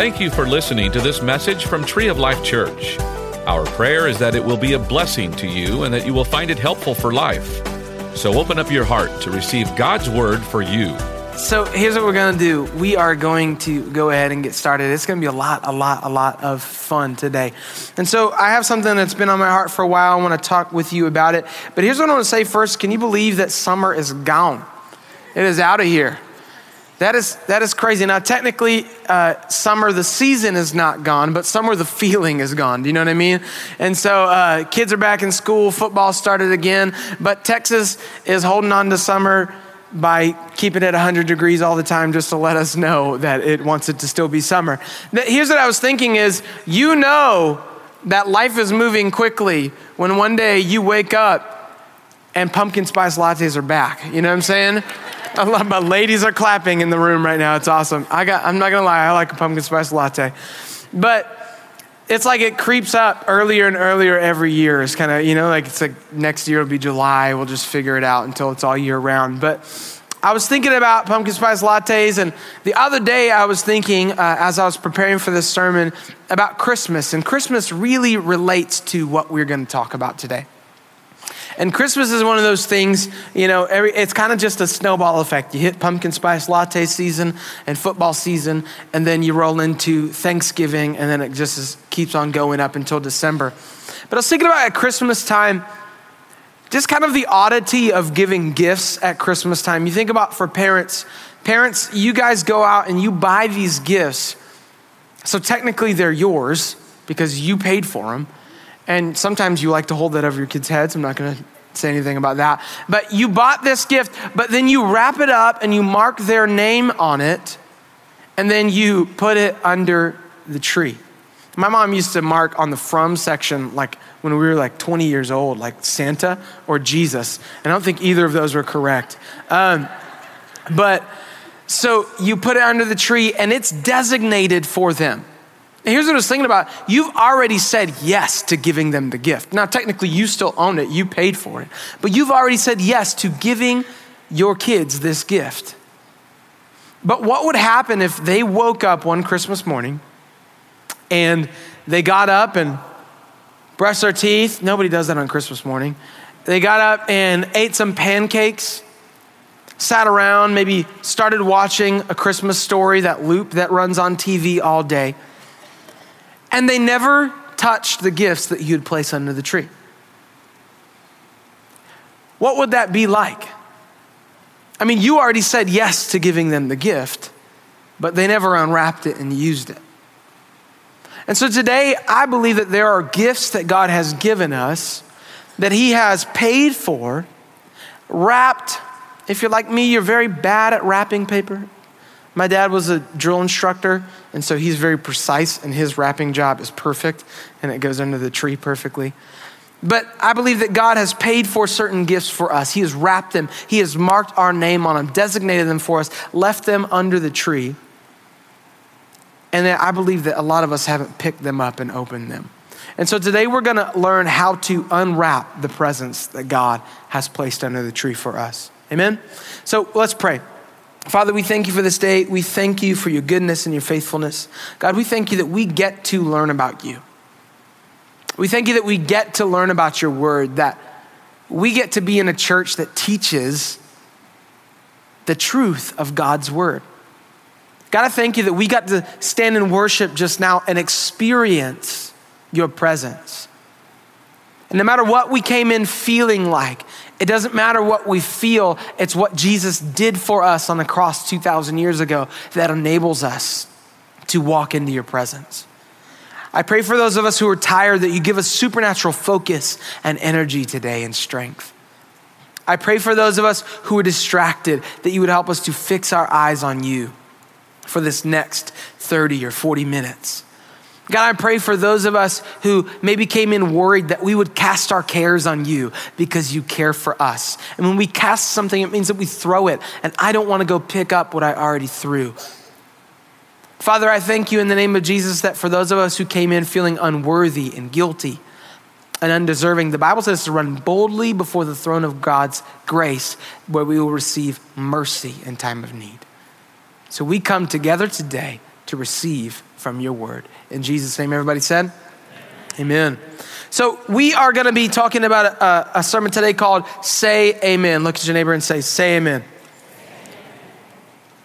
Thank you for listening to this message from Tree of Life Church. Our prayer is that it will be a blessing to you and that you will find it helpful for life. So open up your heart to receive God's word for you. So here's what we're going to do. We are going to go ahead and get started. It's going to be a lot, a lot, a lot of fun today. And so I have something that's been on my heart for a while. I want to talk with you about it. But here's what I want to say first. Can you believe that summer is gone? It is out of here. That is, that is crazy. Now, technically, uh, summer, the season is not gone, but summer, the feeling is gone. Do you know what I mean? And so, uh, kids are back in school, football started again, but Texas is holding on to summer by keeping it 100 degrees all the time just to let us know that it wants it to still be summer. Here's what I was thinking is you know that life is moving quickly when one day you wake up and pumpkin spice lattes are back. You know what I'm saying? I love my ladies are clapping in the room right now. It's awesome. I got I'm not gonna lie, I like a pumpkin spice latte. But it's like it creeps up earlier and earlier every year. It's kind of, you know, like it's like next year will be July. We'll just figure it out until it's all year round. But I was thinking about pumpkin spice lattes, and the other day I was thinking, uh, as I was preparing for this sermon, about Christmas. And Christmas really relates to what we're going to talk about today. And Christmas is one of those things, you know, every, it's kind of just a snowball effect. You hit pumpkin spice latte season and football season, and then you roll into Thanksgiving, and then it just is, keeps on going up until December. But I was thinking about at Christmas time, just kind of the oddity of giving gifts at Christmas time. You think about for parents, parents, you guys go out and you buy these gifts. So technically they're yours because you paid for them. And sometimes you like to hold that over your kids' heads. I'm not going to say anything about that. But you bought this gift, but then you wrap it up and you mark their name on it, and then you put it under the tree. My mom used to mark on the from section, like when we were like 20 years old, like Santa or Jesus. And I don't think either of those were correct. Um, but so you put it under the tree and it's designated for them. Here's what I was thinking about. You've already said yes to giving them the gift. Now, technically, you still own it, you paid for it, but you've already said yes to giving your kids this gift. But what would happen if they woke up one Christmas morning and they got up and brushed their teeth? Nobody does that on Christmas morning. They got up and ate some pancakes, sat around, maybe started watching a Christmas story, that loop that runs on TV all day and they never touched the gifts that you'd place under the tree. What would that be like? I mean, you already said yes to giving them the gift, but they never unwrapped it and used it. And so today, I believe that there are gifts that God has given us that He has paid for, wrapped. If you're like me, you're very bad at wrapping paper. My dad was a drill instructor, and so he's very precise, and his wrapping job is perfect, and it goes under the tree perfectly. But I believe that God has paid for certain gifts for us. He has wrapped them, He has marked our name on them, designated them for us, left them under the tree. And I believe that a lot of us haven't picked them up and opened them. And so today we're going to learn how to unwrap the presents that God has placed under the tree for us. Amen? So let's pray. Father, we thank you for this day. We thank you for your goodness and your faithfulness. God, we thank you that we get to learn about you. We thank you that we get to learn about your word, that we get to be in a church that teaches the truth of God's word. God, I thank you that we got to stand in worship just now and experience your presence. And no matter what we came in feeling like, it doesn't matter what we feel, it's what Jesus did for us on the cross 2,000 years ago that enables us to walk into your presence. I pray for those of us who are tired that you give us supernatural focus and energy today and strength. I pray for those of us who are distracted that you would help us to fix our eyes on you for this next 30 or 40 minutes. God, I pray for those of us who maybe came in worried that we would cast our cares on you because you care for us. And when we cast something, it means that we throw it. And I don't want to go pick up what I already threw. Father, I thank you in the name of Jesus that for those of us who came in feeling unworthy and guilty and undeserving, the Bible says to run boldly before the throne of God's grace where we will receive mercy in time of need. So we come together today to receive from your word. In Jesus' name, everybody said, Amen. So, we are going to be talking about a, a, sermon today called Say Amen. Look at your neighbor and say, Say Amen.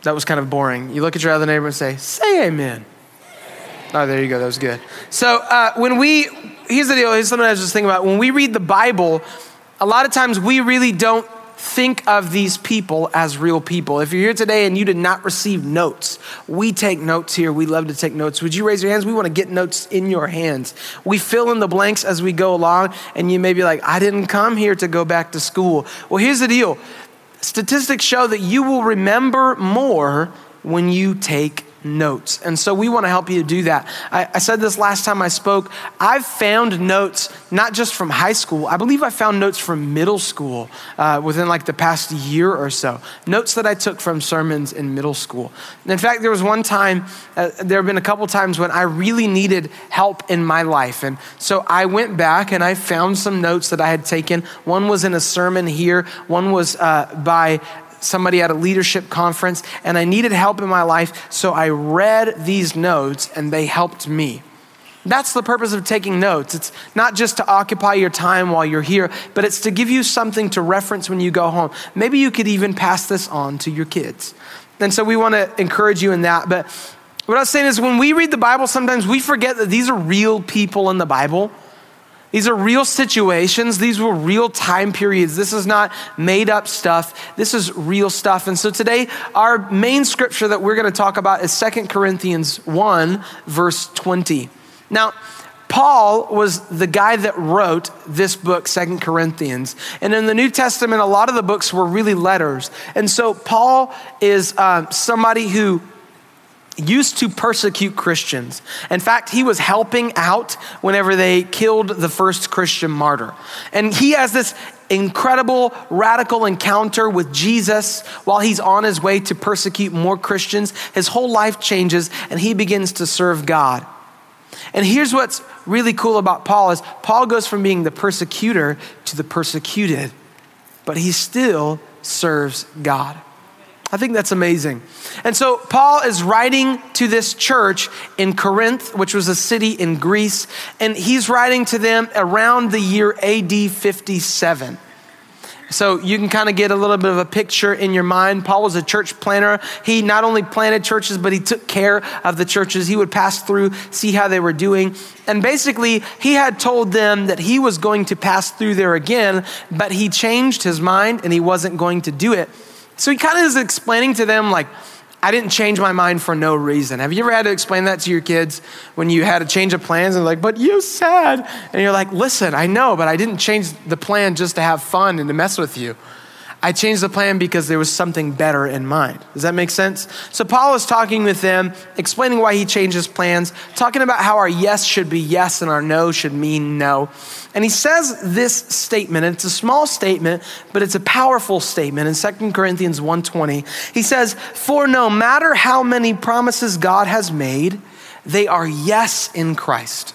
That was kind of boring. You look at your other neighbor and say, Say Amen. Oh, there you go. That was good. So, uh, when we, here's the deal. Here's something I was just thinking about. When we read the Bible, a lot of times we really don't think of these people as real people. If you're here today and you did not receive notes, we take notes here. We love to take notes. Would you raise your hands? We want to get notes in your hands. We fill in the blanks as we go along, and you may be like, I didn't come here to go back to school. Well, here's the deal statistics show that you will remember more when you take notes. And so we want to help you do that. I, I, said this last time I spoke. I've found notes not just from high school, I believe I found notes from middle school uh, within like the past year or so. Notes that I took from sermons in middle school. in fact, there was one time, uh, there have been a couple times when I really needed help in my life. And so I went back and I found some notes that I had taken. One was in a sermon here, one was uh, by somebody at a leadership conference and I needed help in my life, so I read these notes and they helped me. That's the purpose of taking notes. It's not just to occupy your time while you're here, but it's to give you something to reference when you go home. Maybe you could even pass this on to your kids. And so we want to encourage you in that. But what I was saying is when we read the Bible, sometimes we forget that these are real people in the Bible. These are real situations. These were real time periods. This is not made up stuff. This is real stuff. And so today, our main scripture that we're going to talk about is Second Corinthians 1, verse 20. Now, Paul was the guy that wrote this book, Second Corinthians. And in the New Testament, a lot of the books were really letters. And so Paul is uh, somebody who used to persecute Christians. In fact, he was helping out whenever they killed the first Christian martyr. And he has this incredible radical encounter with Jesus while he's on his way to persecute more Christians. His whole life changes and he begins to serve God. And here's what's really cool about Paul is Paul goes from being the persecutor to the persecuted, but he still serves God. I think that's amazing. And so Paul is writing to this church in Corinth, which was a city in Greece, and he's writing to them around the year AD 57. So you can kind of get a little bit of a picture in your mind. Paul was a church planner. He not only planted churches, but he took care of the churches. He would pass through, see how they were doing. And basically, he had told them that he was going to pass through there again, but he changed his mind and he wasn't going to do it. So he kind of is explaining to them, like, I didn't change my mind for no reason. Have you ever had to explain that to your kids when you had a change of plans and like, but you said, and you're like, listen, I know, but I didn't change the plan just to have fun and to mess with you. I changed the plan because there was something better in mind. Does that make sense? So Paul is talking with them, explaining why he changed his plans, talking about how our yes should be yes and our no should mean no. And he says this statement, and it's a small statement, but it's a powerful statement in 2 Corinthians 1:20. He says, "For no matter how many promises God has made, they are yes in Christ."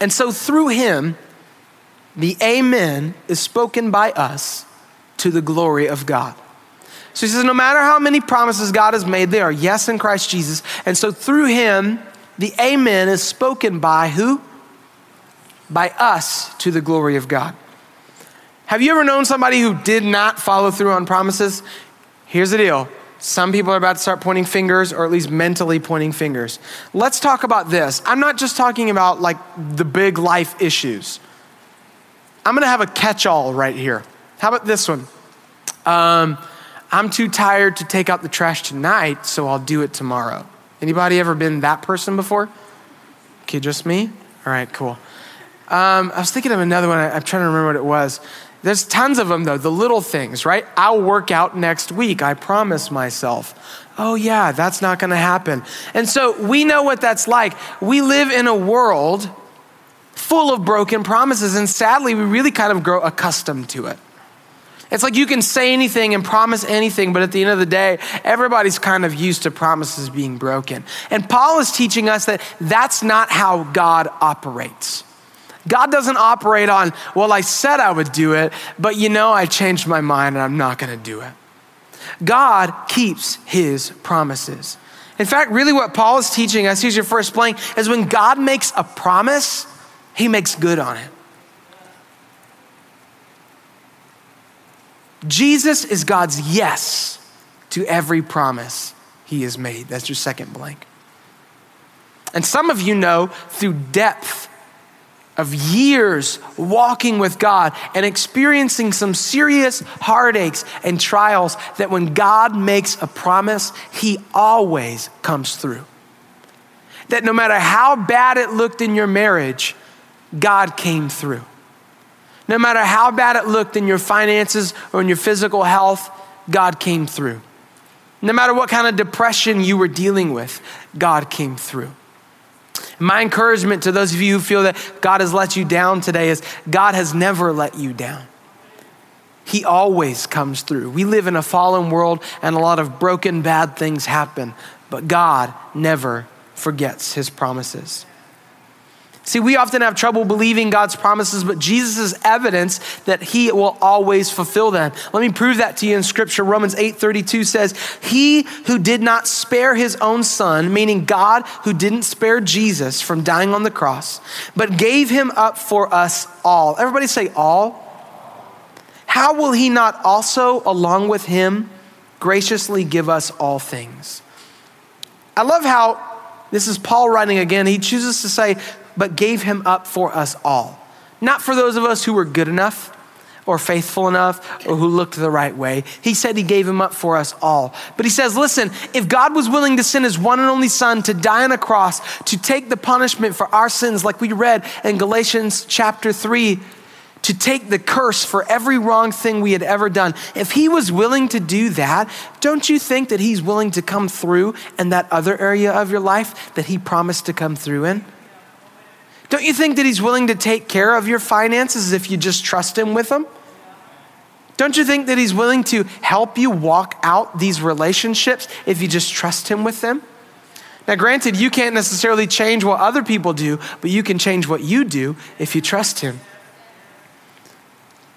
And so through him, the amen is spoken by us to the glory of God. So he says, no matter how many promises God has made, they are yes in Christ Jesus. And so through him, the amen is spoken by who? By us to the glory of God. Have you ever known somebody who did not follow through on promises? Here's the deal. Some people are about to start pointing fingers, or at least mentally pointing fingers. Let's talk about this. I'm not just talking about like the big life issues. I'm gonna have a catch all right here. How about this one? Um, I'm too tired to take out the trash tonight, so I'll do it tomorrow. Anybody ever been that person before? Okay, just me? All right, cool. Um, I was thinking of another one. I, I'm trying to remember what it was. There's tons of them, though, the little things, right? I'll work out next week. I promise myself. Oh, yeah, that's not going to happen. And so we know what that's like. We live in a world full of broken promises, and sadly, we really kind of grow accustomed to it. It's like you can say anything and promise anything, but at the end of the day, everybody's kind of used to promises being broken. And Paul is teaching us that that's not how God operates. God doesn't operate on, well, I said I would do it, but you know, I changed my mind and I'm not going to do it. God keeps his promises. In fact, really what Paul is teaching us, here's your first blank, is when God makes a promise, he makes good on it. Jesus is God's yes to every promise he has made. That's your second blank. And some of you know through depth of years walking with God and experiencing some serious heartaches and trials that when God makes a promise, He always comes through. That no matter how bad it looked in your marriage, God came through. No matter how bad it looked in your finances or in your physical health, God came through. No matter what kind of depression you were dealing with, God came through. My encouragement to those of you who feel that God has let you down today is God has never let you down. He always comes through. We live in a fallen world and a lot of broken, bad things happen, but God never forgets his promises. See, we often have trouble believing God's promises, but Jesus is evidence that he will always fulfill them. Let me prove that to you in scripture. Romans 8:32 says, "He who did not spare his own son, meaning God who didn't spare Jesus from dying on the cross, but gave him up for us all." Everybody say all. How will he not also along with him graciously give us all things? I love how this is Paul writing again. He chooses to say, but gave him up for us all. Not for those of us who were good enough or faithful enough or who looked the right way. He said he gave him up for us all. But he says, listen, if God was willing to send his one and only son to die on a cross to take the punishment for our sins, like we read in Galatians chapter 3, to take the curse for every wrong thing we had ever done. If he was willing to do that, don't you think that he's willing to come through in that other area of your life that he promised to come through in? Don't you think that He's willing to take care of your finances if you just trust Him with them? Don't you think that He's willing to help you walk out these relationships if you just trust Him with them? Now, granted, you can't necessarily change what other people do, but you can change what you do if you trust Him.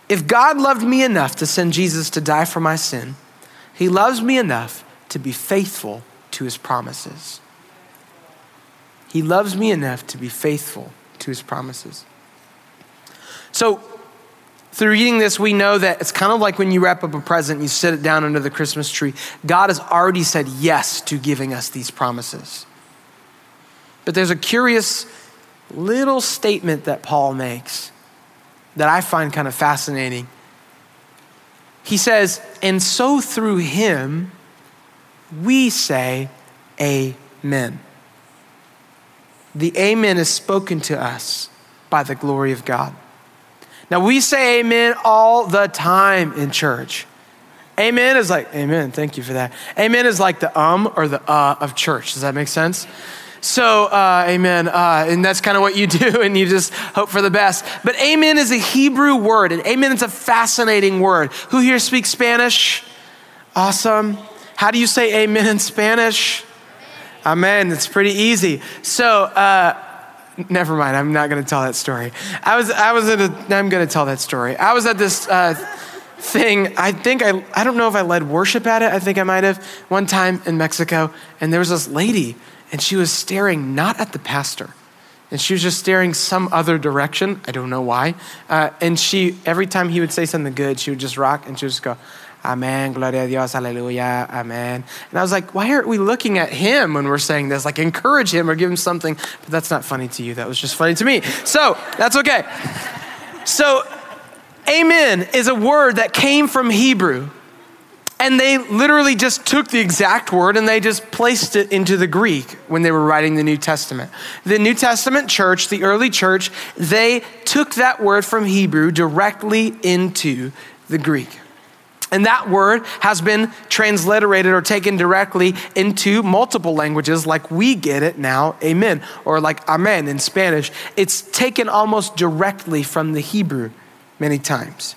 If God loved me enough to send Jesus to die for my sin, He loves me enough to be faithful to His promises. He loves me enough to be faithful to his promises. So, through reading this, we know that it's kind of like when you wrap up a present, you sit it down under the Christmas tree. God has already said yes to giving us these promises. But there's a curious little statement that Paul makes that I find kind of fascinating. He says, And so through him, we say, Amen. The amen is spoken to us by the glory of God. Now, we say amen all the time in church. Amen is like, amen, thank you for that. Amen is like the um or the uh of church. Does that make sense? So, uh, amen. Uh, and that's kind of what you do, and you just hope for the best. But amen is a Hebrew word, and amen is a fascinating word. Who here speaks Spanish? Awesome. How do you say amen in Spanish? Amen. It's pretty easy. So, uh, never mind. I'm not going to tell that story. I was, I was at a, I'm going to tell that story. I was at this uh, thing. I think I, I don't know if I led worship at it. I think I might have one time in Mexico. And there was this lady, and she was staring not at the pastor. And she was just staring some other direction. I don't know why. Uh, and she, every time he would say something good, she would just rock and she would just go, Amen. Gloria a Dios. Hallelujah. Amen. And I was like, why aren't we looking at him when we're saying this? Like, encourage him or give him something. But that's not funny to you. That was just funny to me. So that's okay. So, amen is a word that came from Hebrew. And they literally just took the exact word and they just placed it into the Greek when they were writing the New Testament. The New Testament church, the early church, they took that word from Hebrew directly into the Greek. And that word has been transliterated or taken directly into multiple languages, like we get it now, amen, or like amen in Spanish. It's taken almost directly from the Hebrew many times.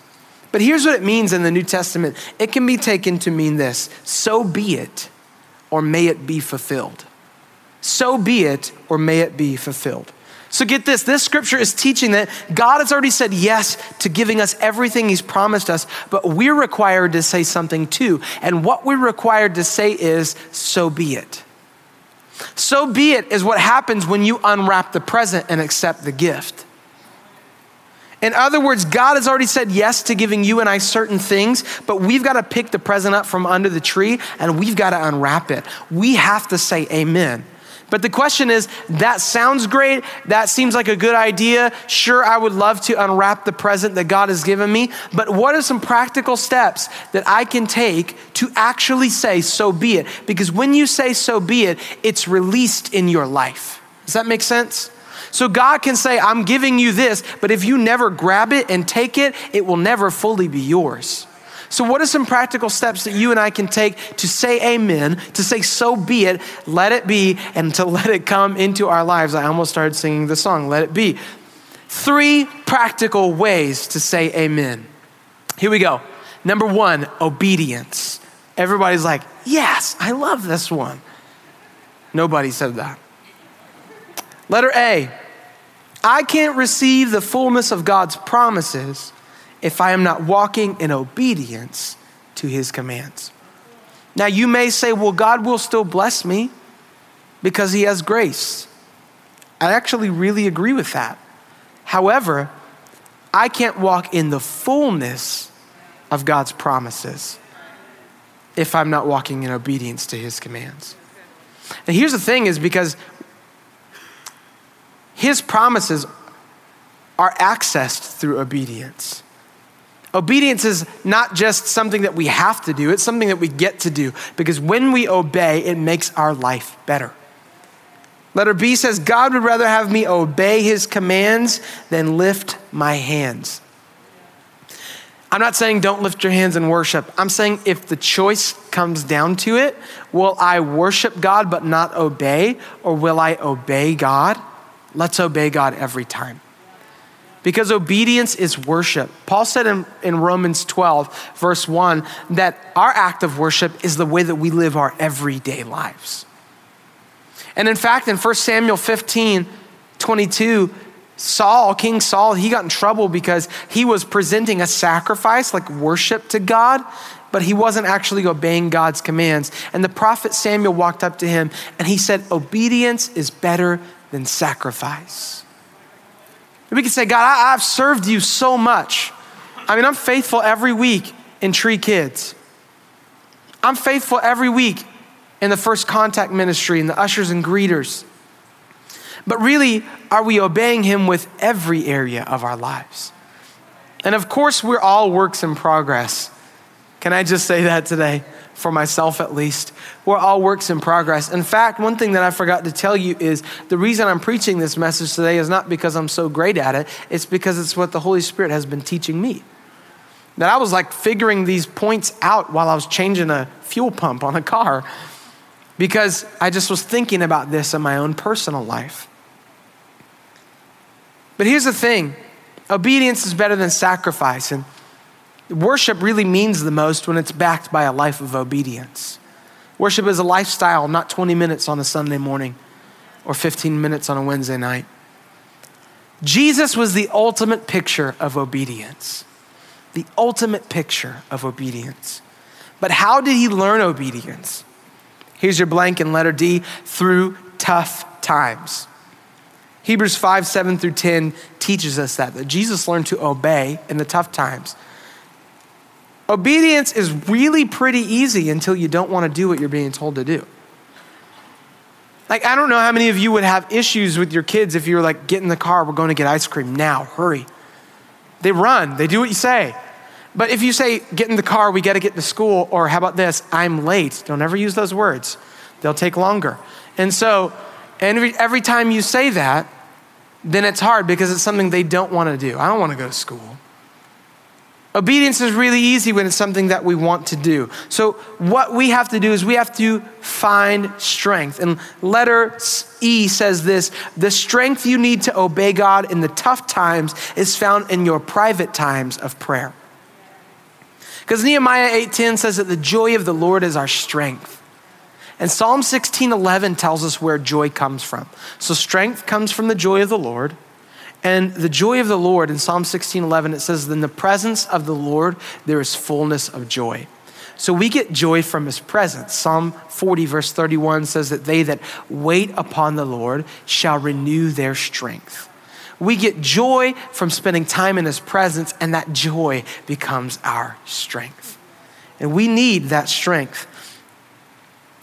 But here's what it means in the New Testament it can be taken to mean this so be it, or may it be fulfilled. So be it, or may it be fulfilled. So get this this scripture is teaching that God has already said yes to giving us everything He's promised us, but we're required to say something too. And what we're required to say is, so be it. So be it is what happens when you unwrap the present and accept the gift. In other words, God has already said yes to giving you and I certain things, but we've got to pick the present up from under the tree and we've got to unwrap it. We have to say amen. But the question is that sounds great. That seems like a good idea. Sure, I would love to unwrap the present that God has given me. But what are some practical steps that I can take to actually say, so be it? Because when you say, so be it, it's released in your life. Does that make sense? So God can say, I'm giving you this, but if you never grab it and take it, it will never fully be yours. So, what are some practical steps that you and I can take to say amen, to say so be it, let it be, and to let it come into our lives? I almost started singing the song, Let It Be. Three practical ways to say amen. Here we go. Number one, obedience. Everybody's like, yes, I love this one. Nobody said that. Letter A, I can't receive the fullness of God's promises if I am not walking in obedience to his commands. Now, you may say, well, God will still bless me because he has grace. I actually really agree with that. However, I can't walk in the fullness of God's promises if I'm not walking in obedience to his commands. And here's the thing is because his promises are accessed through obedience. Obedience is not just something that we have to do, it's something that we get to do because when we obey, it makes our life better. Letter B says, God would rather have me obey his commands than lift my hands. I'm not saying don't lift your hands in worship. I'm saying if the choice comes down to it, will I worship God but not obey, or will I obey God? Let's obey God every time because obedience is worship. Paul said in, in Romans 12, verse 1, that our act of worship is the way that we live our everyday lives. And in fact, in 1 Samuel 15, 22, Saul, King Saul, he got in trouble because he was presenting a sacrifice, like worship to God, but he wasn't actually obeying God's commands. And the prophet Samuel walked up to him and he said, Obedience is better than sacrifice. We can say, God, I, have served you so much. I mean, I'm faithful every week in Tree Kids. I'm faithful every week in the first contact ministry and the ushers and greeters. But really, are we obeying Him with every area of our lives? And of course, we're all works in progress. Can I just say that today? For myself at least. We're all works in progress. In fact, one thing that I forgot to tell you is the reason I'm preaching this message today is not because I'm so great at it, it's because it's what the Holy Spirit has been teaching me. That I was like figuring these points out while I was changing a fuel pump on a car because I just was thinking about this in my own personal life. But here's the thing obedience is better than sacrifice. And Worship really means the most when it's backed by a life of obedience. Worship is a lifestyle, not 20 minutes on a Sunday morning or 15 minutes on a Wednesday night. Jesus was the ultimate picture of obedience. The ultimate picture of obedience. But how did he learn obedience? Here's your blank in letter D through tough times. Hebrews 5 7 through 10 teaches us that, that Jesus learned to obey in the tough times. Obedience is really pretty easy until you don't want to do what you're being told to do. Like, I don't know how many of you would have issues with your kids if you were like, get in the car, we're going to get ice cream now, hurry. They run, they do what you say. But if you say, get in the car, we got to get to school, or how about this, I'm late, don't ever use those words. They'll take longer. And so, every, every time you say that, then it's hard because it's something they don't want to do. I don't want to go to school. Obedience is really easy when it's something that we want to do. So, what we have to do is we have to find strength. And letter E says this the strength you need to obey God in the tough times is found in your private times of prayer. Because Nehemiah 8:10 says that the joy of the Lord is our strength. And Psalm 16:11 tells us where joy comes from. So strength comes from the joy of the Lord. And the joy of the Lord in Psalm 16 11, it says, In the presence of the Lord, there is fullness of joy. So we get joy from his presence. Psalm 40, verse 31 says that they that wait upon the Lord shall renew their strength. We get joy from spending time in his presence, and that joy becomes our strength. And we need that strength.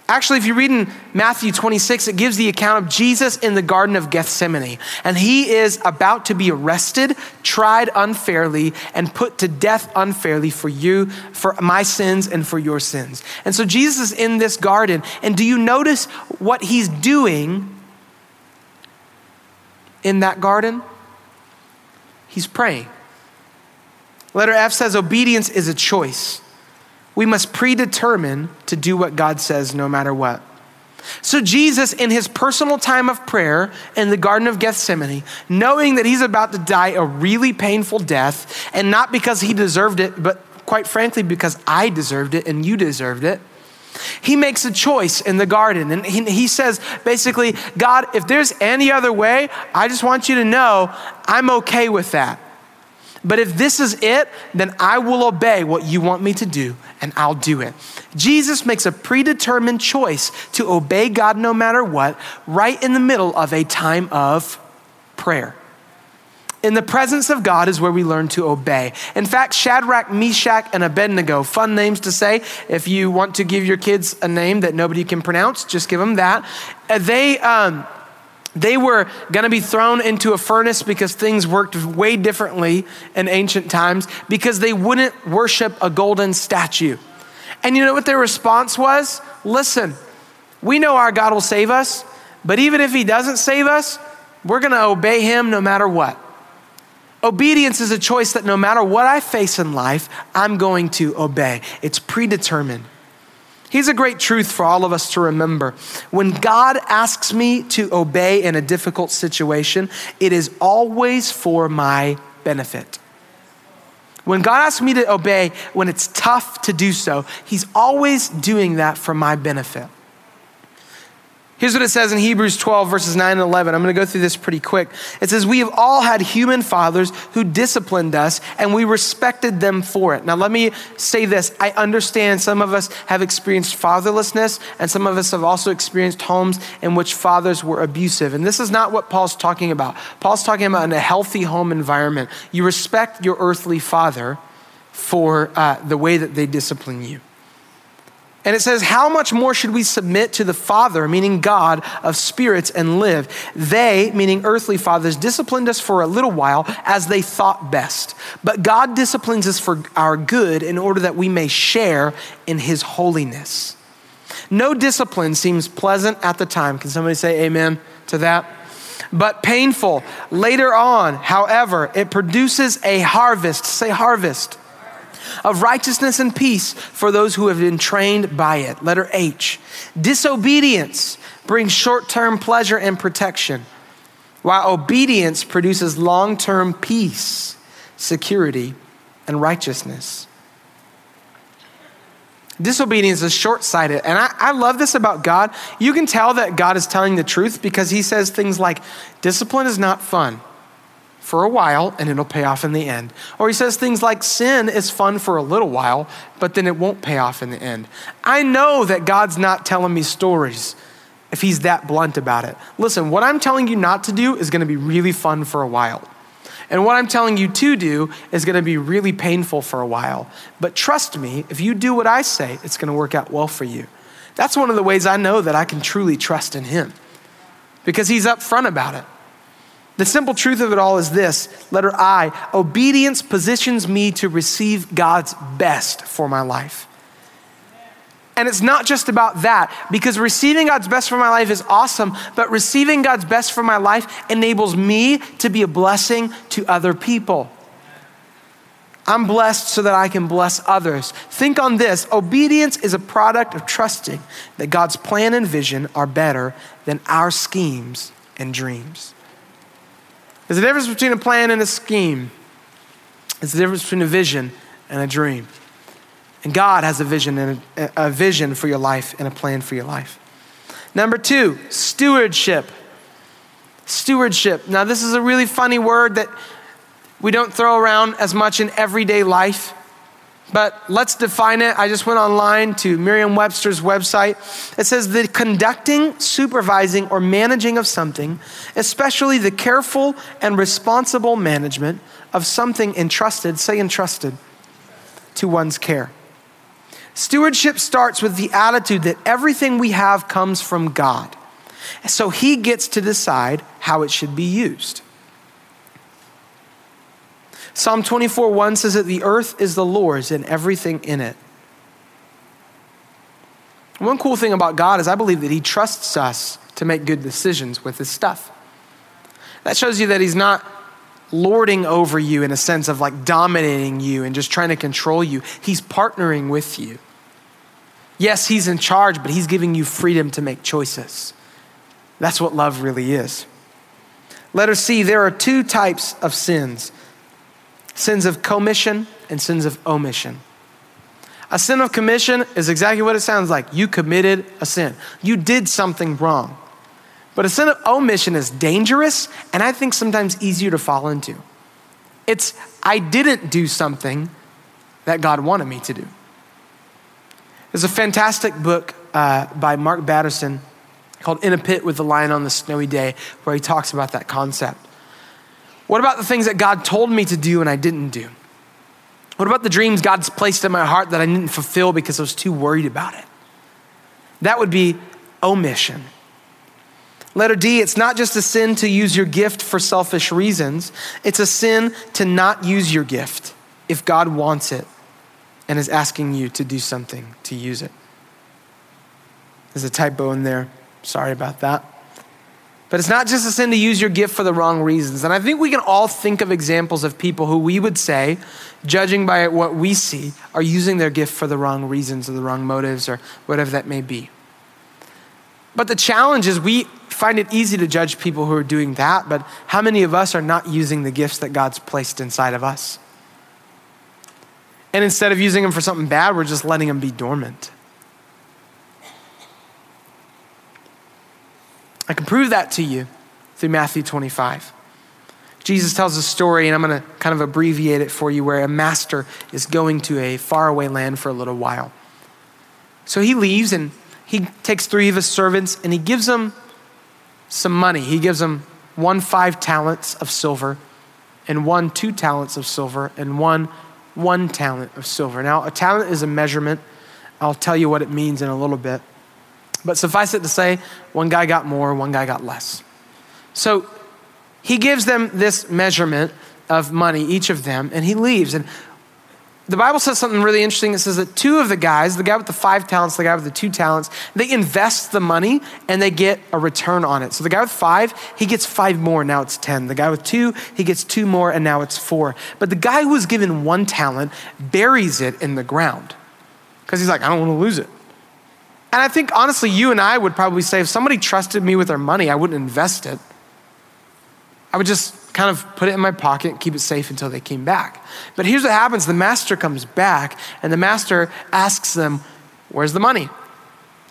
Actually, if you read in Matthew 26, it gives the account of Jesus in the Garden of Gethsemane. And he is about to be arrested, tried unfairly, and put to death unfairly for you, for my sins, and for your sins. And so Jesus is in this garden. And do you notice what he's doing in that garden? He's praying. Letter F says obedience is a choice. We must predetermine to do what God says no matter what. So, Jesus, in his personal time of prayer in the Garden of Gethsemane, knowing that he's about to die a really painful death, and not because he deserved it, but quite frankly, because I deserved it and you deserved it, he makes a choice in the garden. And he, says, basically, God, if there's any other way, I just want you to know I'm okay with that. But if this is it, then I will obey what you want me to do and I'll do it. Jesus makes a predetermined choice to obey God no matter what, right in the middle of a time of prayer. In the presence of God is where we learn to obey. In fact, Shadrach, Meshach, and Abednego, fun names to say. If you want to give your kids a name that nobody can pronounce, just give them that. Uh, they, um, they were going to be thrown into a furnace because things worked way differently in ancient times because they wouldn't worship a golden statue. And you know what their response was? Listen, we know our God will save us, but even if he doesn't save us, we're going to obey him no matter what. Obedience is a choice that no matter what I face in life, I'm going to obey. It's predetermined. Here's a great truth for all of us to remember. When God asks me to obey in a difficult situation, it is always for my benefit. When God asks me to obey when it's tough to do so, He's always doing that for my benefit. Here's what it says in Hebrews 12, verses 9 and 11. I'm going to go through this pretty quick. It says, We have all had human fathers who disciplined us, and we respected them for it. Now, let me say this. I understand some of us have experienced fatherlessness, and some of us have also experienced homes in which fathers were abusive. And this is not what Paul's talking about. Paul's talking about in a healthy home environment. You respect your earthly father for uh, the way that they discipline you. And it says, How much more should we submit to the Father, meaning God, of spirits and live? They, meaning earthly fathers, disciplined us for a little while as they thought best. But God disciplines us for our good in order that we may share in His holiness. No discipline seems pleasant at the time. Can somebody say amen to that? But painful. Later on, however, it produces a harvest. Say harvest of righteousness and peace for those who have been trained by it. Letter H. Disobedience brings short term pleasure and protection, while obedience produces long term peace, security, and righteousness. Disobedience is short sighted. And I, I, love this about God. You can tell that God is telling the truth because he says things like, discipline is not fun for a while and it'll pay off in the end. Or he says things like sin is fun for a little while, but then it won't pay off in the end. I know that God's not telling me stories if he's that blunt about it. Listen, what I'm telling you not to do is going to be really fun for a while. And what I'm telling you to do is going to be really painful for a while. But trust me, if you do what I say, it's going to work out well for you. That's one of the ways I know that I can truly trust in him because he's upfront about it. The simple truth of it all is this letter I obedience positions me to receive God's best for my life. And it's not just about that, because receiving God's best for my life is awesome, but receiving God's best for my life enables me to be a blessing to other people. I'm blessed so that I can bless others. Think on this obedience is a product of trusting that God's plan and vision are better than our schemes and dreams. There's a difference between a plan and a scheme. There's a difference between a vision and a dream. And God has a vision and a, a vision for your life and a plan for your life. Number two, stewardship. Stewardship. Now, this is a really funny word that we don't throw around as much in everyday life, but let's define it. I just went online to Merriam Webster's website. It says the conducting, supervising, or managing of something, especially the careful and responsible management of something entrusted, say entrusted, to one's care. Stewardship starts with the attitude that everything we have comes from God. So he gets to decide how it should be used. Psalm 24 1 says that the earth is the Lord's and everything in it. One cool thing about God is I believe that he trusts us to make good decisions with his stuff. That shows you that he's not lording over you in a sense of like dominating you and just trying to control you. He's partnering with you. Yes, he's in charge, but he's giving you freedom to make choices. That's what love really is. Letter C there are two types of sins sins of commission and sins of omission. A sin of commission is exactly what it sounds like. You committed a sin, you did something wrong. But a sin of omission is dangerous and I think sometimes easier to fall into. It's, I didn't do something that God wanted me to do. There's a fantastic book uh, by Mark Batterson called In a Pit with the Lion on the Snowy Day where he talks about that concept. What about the things that God told me to do and I didn't do? What about the dreams God's placed in my heart that I didn't fulfill because I was too worried about it? That would be omission. Letter D, it's not just a sin to use your gift for selfish reasons, it's a sin to not use your gift if God wants it and is asking you to do something to use it. There's a typo in there. Sorry about that. But it's not just a sin to use your gift for the wrong reasons. And I think we can all think of examples of people who we would say, judging by what we see, are using their gift for the wrong reasons or the wrong motives or whatever that may be. But the challenge is we find it easy to judge people who are doing that, but how many of us are not using the gifts that God's placed inside of us? And instead of using them for something bad, we're just letting them be dormant. I can prove that to you through Matthew 25. Jesus tells a story, and I'm going to kind of abbreviate it for you, where a master is going to a faraway land for a little while. So he leaves and he takes three of his servants and he gives them some money. He gives them one five talents of silver, and one two talents of silver, and one one talent of silver. Now, a talent is a measurement. I'll tell you what it means in a little bit. But suffice it to say, one guy got more, one guy got less. So he gives them this measurement of money, each of them, and he leaves. And the Bible says something really interesting. It says that two of the guys, the guy with the five talents, the guy with the two talents, they invest the money and they get a return on it. So the guy with five, he gets five more, now it's 10. The guy with two, he gets two more, and now it's four. But the guy who was given one talent buries it in the ground because he's like, I don't want to lose it. And I think honestly, you and I would probably say if somebody trusted me with their money, I wouldn't invest it. I would just kind of put it in my pocket, and keep it safe until they came back. But here's what happens the master comes back, and the master asks them, Where's the money?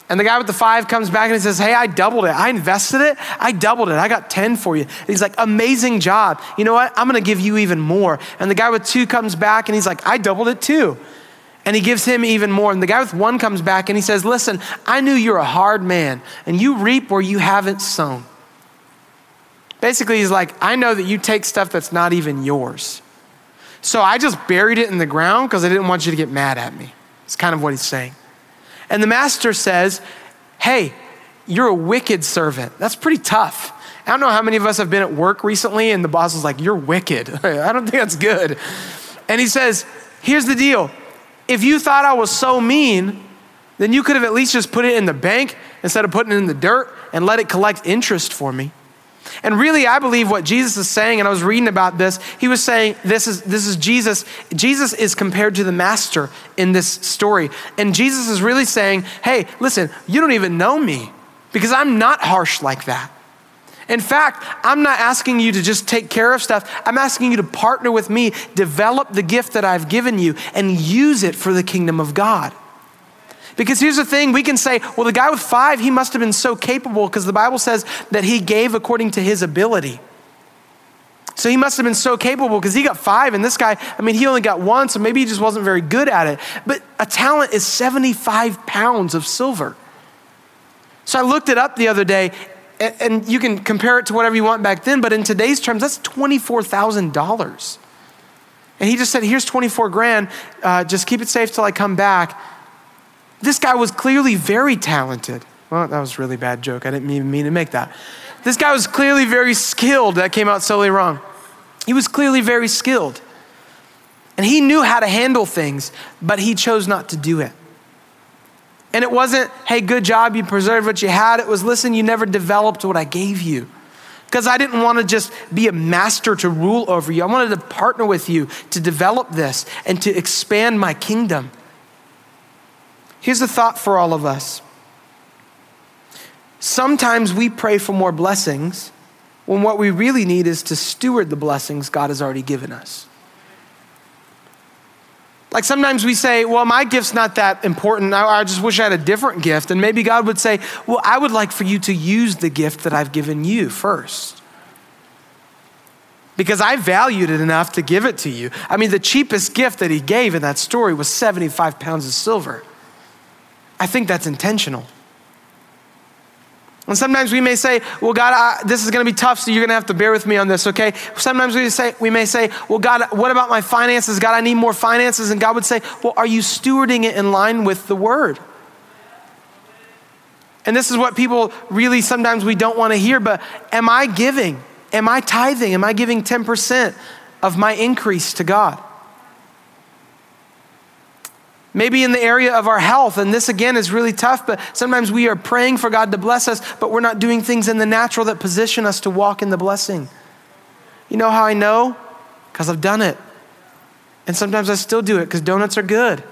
And the guy with the five comes back and he says, Hey, I doubled it. I invested it. I doubled it. I got 10 for you. And he's like, Amazing job. You know what? I'm going to give you even more. And the guy with two comes back and he's like, I doubled it too and he gives him even more. And the guy with one comes back and he says, Listen, I knew you're a hard man and you reap where you haven't sown. Basically, he's like, I know that you take stuff that's not even yours. So I just buried it in the ground because I didn't want you to get mad at me. It's kind of what he's saying. And the master says, Hey, you're a wicked servant. That's pretty tough. I don't know how many of us have been at work recently and the boss is like, You're wicked. I don't think that's good. And he says, Here's the deal if you thought I was so mean, then you could have at least just put it in the bank instead of putting it in the dirt and let it collect interest for me. And really, I believe what Jesus is saying, and I was reading about this, he was saying, this is, this is Jesus. Jesus is compared to the master in this story. And Jesus is really saying, hey, listen, you don't even know me because I'm not harsh like that. In fact, I'm not asking you to just take care of stuff. I'm asking you to partner with me, develop the gift that I've given you, and use it for the kingdom of God. Because here's the thing we can say, well, the guy with five, he must have been so capable because the Bible says that he gave according to his ability. So he must have been so capable because he got five, and this guy, I mean, he only got one, so maybe he just wasn't very good at it. But a talent is 75 pounds of silver. So I looked it up the other day, and you can compare it to whatever you want back then, but in today's terms, that's $24,000. And he just said, Here's 24 grand, uh, just keep it safe till I come back. This guy was clearly very talented. Well, that was a really bad joke. I didn't even mean to make that. This guy was clearly very skilled. That came out solely wrong. He was clearly very skilled. And he knew how to handle things, but he chose not to do it. And it wasn't, hey, good job, you preserved what you had. It was, listen, you never developed what I gave you. Because I didn't want to just be a master to rule over you. I wanted to partner with you to develop this and to expand my kingdom. Here's a thought for all of us Sometimes we pray for more blessings when what we really need is to steward the blessings God has already given us. Like sometimes we say, well, my gift's not that important. I, I, just wish I had a different gift. And maybe God would say, well, I would like for you to use the gift that I've given you first. Because I valued it enough to give it to you. I mean, the cheapest gift that he gave in that story was 75 pounds of silver. I think that's intentional. And sometimes we may say, well, God, I, this is going to be tough, so you're going to have to bear with me on this, okay? Sometimes we, say, we may say, well, God, what about my finances? God, I need more finances. And God would say, well, are you stewarding it in line with the word? And this is what people really sometimes we don't want to hear, but am I giving? Am I tithing? Am I giving 10% of my increase to God? Maybe in the area of our health, and this again is really tough, but sometimes we are praying for God to bless us, but we're not doing things in the natural that position us to walk in the blessing. You know how I know? Because I've done it. And sometimes I still do it because donuts are good.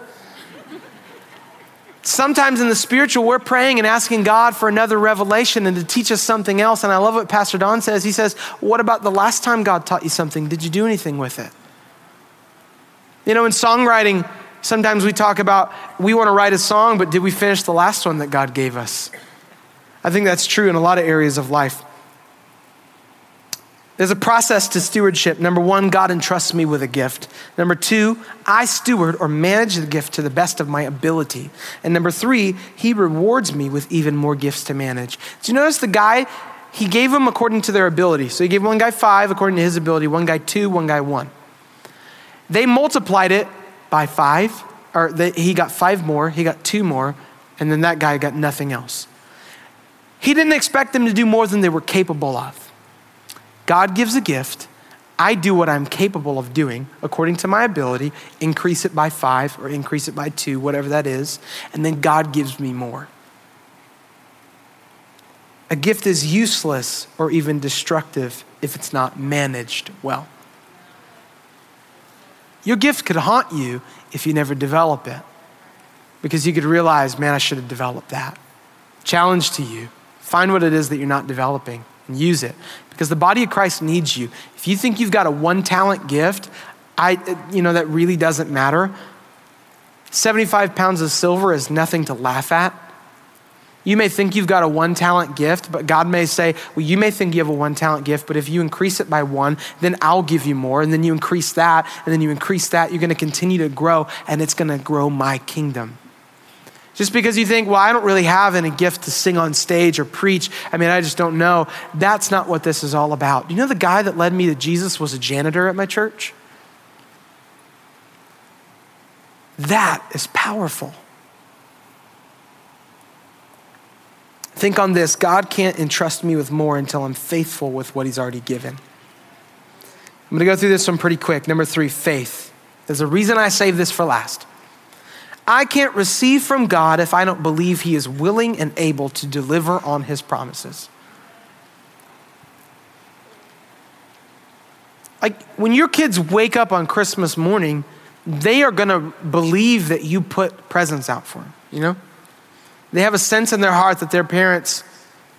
Sometimes in the spiritual, we're praying and asking God for another revelation and to teach us something else. And I love what Pastor Don says. He says, What about the last time God taught you something? Did you do anything with it? You know, in songwriting, Sometimes we talk about we want to write a song, but did we finish the last one that God gave us? I think that's true in a lot of areas of life. There's a process to stewardship. Number one, God entrusts me with a gift. Number two, I steward or manage the gift to the best of my ability. And number three, He rewards me with even more gifts to manage. Do you notice the guy, He gave them according to their ability. So He gave one guy five according to his ability, one guy two, one guy one. They multiplied it by five, or he got five more, he got two more, and then that guy got nothing else. He didn't expect them to do more than they were capable of. God gives a gift. I do what I'm capable of doing according to my ability, increase it by five or increase it by two, whatever that is, and then God gives me more. A gift is useless or even destructive if it's not managed well. Your gift could haunt you if you never develop it because you could realize, man, I should have developed that. Challenge to you find what it is that you're not developing and use it because the body of Christ needs you. If you think you've got a one talent gift, I, you know, that really doesn't matter. 75 pounds of silver is nothing to laugh at. You may think you've got a one talent gift, but God may say, Well, you may think you have a one talent gift, but if you increase it by one, then I'll give you more. And then you increase that, and then you increase that. You're going to continue to grow, and it's going to grow my kingdom. Just because you think, Well, I don't really have any gift to sing on stage or preach, I mean, I just don't know. That's not what this is all about. You know, the guy that led me to Jesus was a janitor at my church? That is powerful. Think on this God can't entrust me with more until I'm faithful with what He's already given. I'm going to go through this one pretty quick. Number three, faith. There's a reason I save this for last. I can't receive from God if I don't believe He is willing and able to deliver on His promises. Like when your kids wake up on Christmas morning, they are going to believe that you put presents out for them, you know? They have a sense in their heart that their parents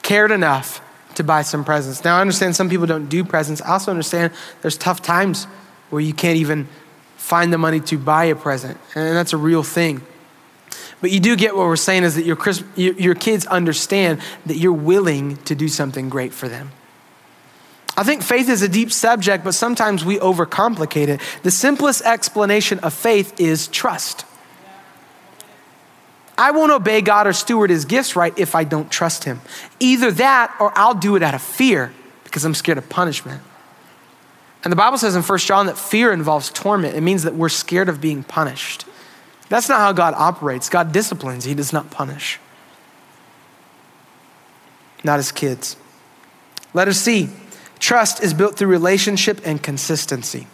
cared enough to buy some presents. Now, I understand some people don't do presents. I also understand there's tough times where you can't even find the money to buy a present, and that's a real thing. But you do get what we're saying is that your, your kids understand that you're willing to do something great for them. I think faith is a deep subject, but sometimes we overcomplicate it. The simplest explanation of faith is trust. I won't obey God or steward his gifts right if I don't trust him. Either that or I'll do it out of fear because I'm scared of punishment. And the Bible says in 1 John that fear involves torment. It means that we're scared of being punished. That's not how God operates. God disciplines, He does not punish. Not as kids. Letter C trust is built through relationship and consistency.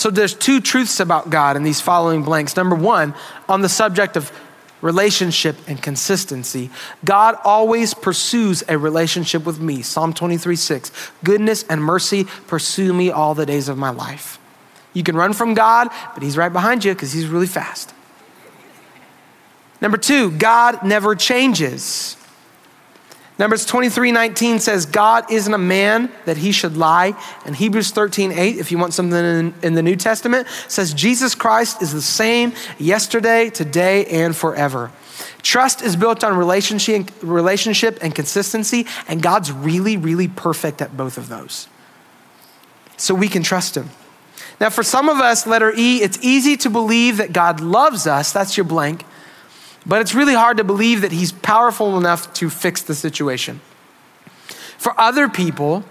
So there's two truths about God in these following blanks. Number one, on the subject of relationship and consistency. God always pursues a relationship with me. Psalm 23 6. Goodness and mercy pursue me all the days of my life. You can run from God, but He's right behind you because He's really fast. Number two, God never changes. Numbers 23 19 says, God isn't a man that he should lie. And Hebrews 13 8, if you want something in, in, the New Testament, says, Jesus Christ is the same yesterday, today, and forever. Trust is built on relationship, relationship and consistency, and God's really, really perfect at both of those. So we can trust him. Now, for some of us, letter E, it's easy to believe that God loves us. That's your blank. But it's really hard to believe that he's powerful enough to fix the situation. For other people,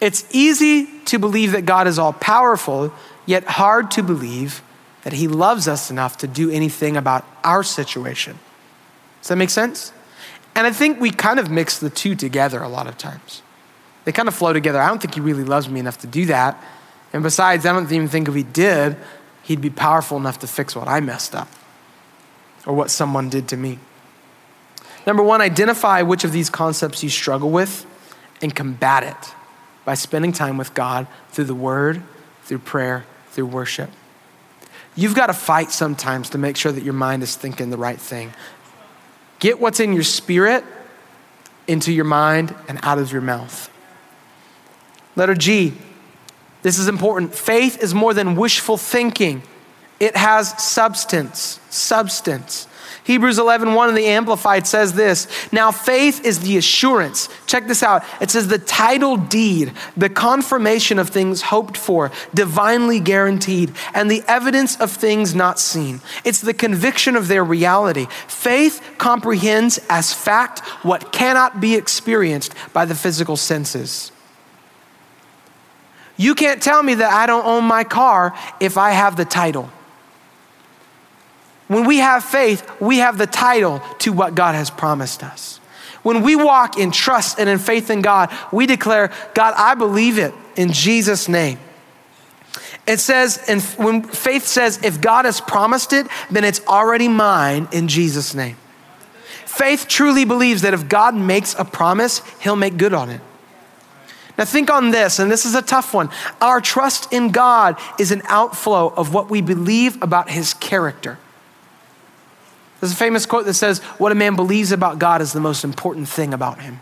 it's easy to believe that God is all powerful, yet hard to believe that he loves us enough to do anything about our situation. Does that make sense? And I think we kind of mix the two together a lot of times. They kind of flow together. I don't think he really loves me enough to do that. And besides, I don't even think if he did, he'd be powerful enough to fix what I messed up or what someone did to me. Number one, identify which of these concepts you struggle with and combat it by spending time with God through the word, through prayer, through worship. You've got to fight sometimes to make sure that your mind is thinking the right thing. Get what's in your spirit into your mind and out of your mouth. Letter G, this is important. Faith is more than wishful thinking. It has substance, substance. Hebrews 11, 1 in the Amplified says this Now, faith is the assurance. Check this out. It says the title deed, the confirmation of things hoped for, divinely guaranteed, and the evidence of things not seen. It's the conviction of their reality. Faith comprehends as fact what cannot be experienced by the physical senses. You can't tell me that I don't own my car if I have the title. When we have faith, we have the title to what God has promised us. When we walk in trust and in faith in God, we declare, God, I believe it in Jesus' name. It says, and when faith says, if God has promised it, then it's already mine in Jesus' name. Faith truly believes that if God makes a promise, he'll make good on it. Now, think on this, and this is a tough one. Our trust in God is an outflow of what we believe about his character. There's a famous quote that says, What a man believes about God is the most important thing about him.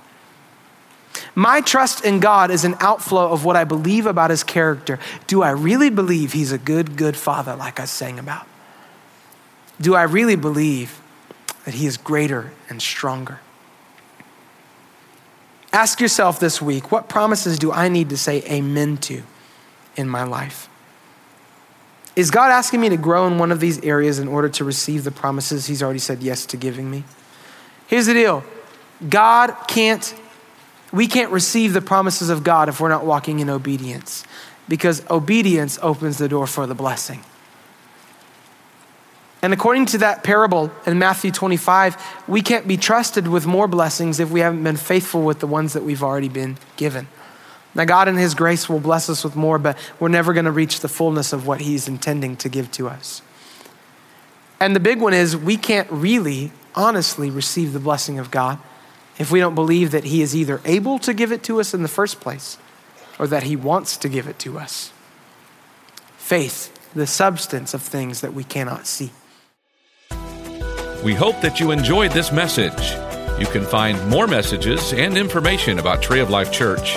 My trust in God is an outflow of what I believe about his character. Do I really believe he's a good, good father, like I sang about? Do I really believe that he is greater and stronger? Ask yourself this week what promises do I need to say amen to in my life? Is God asking me to grow in one of these areas in order to receive the promises He's already said yes to giving me? Here's the deal God can't, we can't receive the promises of God if we're not walking in obedience, because obedience opens the door for the blessing. And according to that parable in Matthew 25, we can't be trusted with more blessings if we haven't been faithful with the ones that we've already been given. Now, God in His grace will bless us with more, but we're never going to reach the fullness of what He's intending to give to us. And the big one is we can't really, honestly receive the blessing of God if we don't believe that He is either able to give it to us in the first place or that He wants to give it to us. Faith, the substance of things that we cannot see. We hope that you enjoyed this message. You can find more messages and information about Tree of Life Church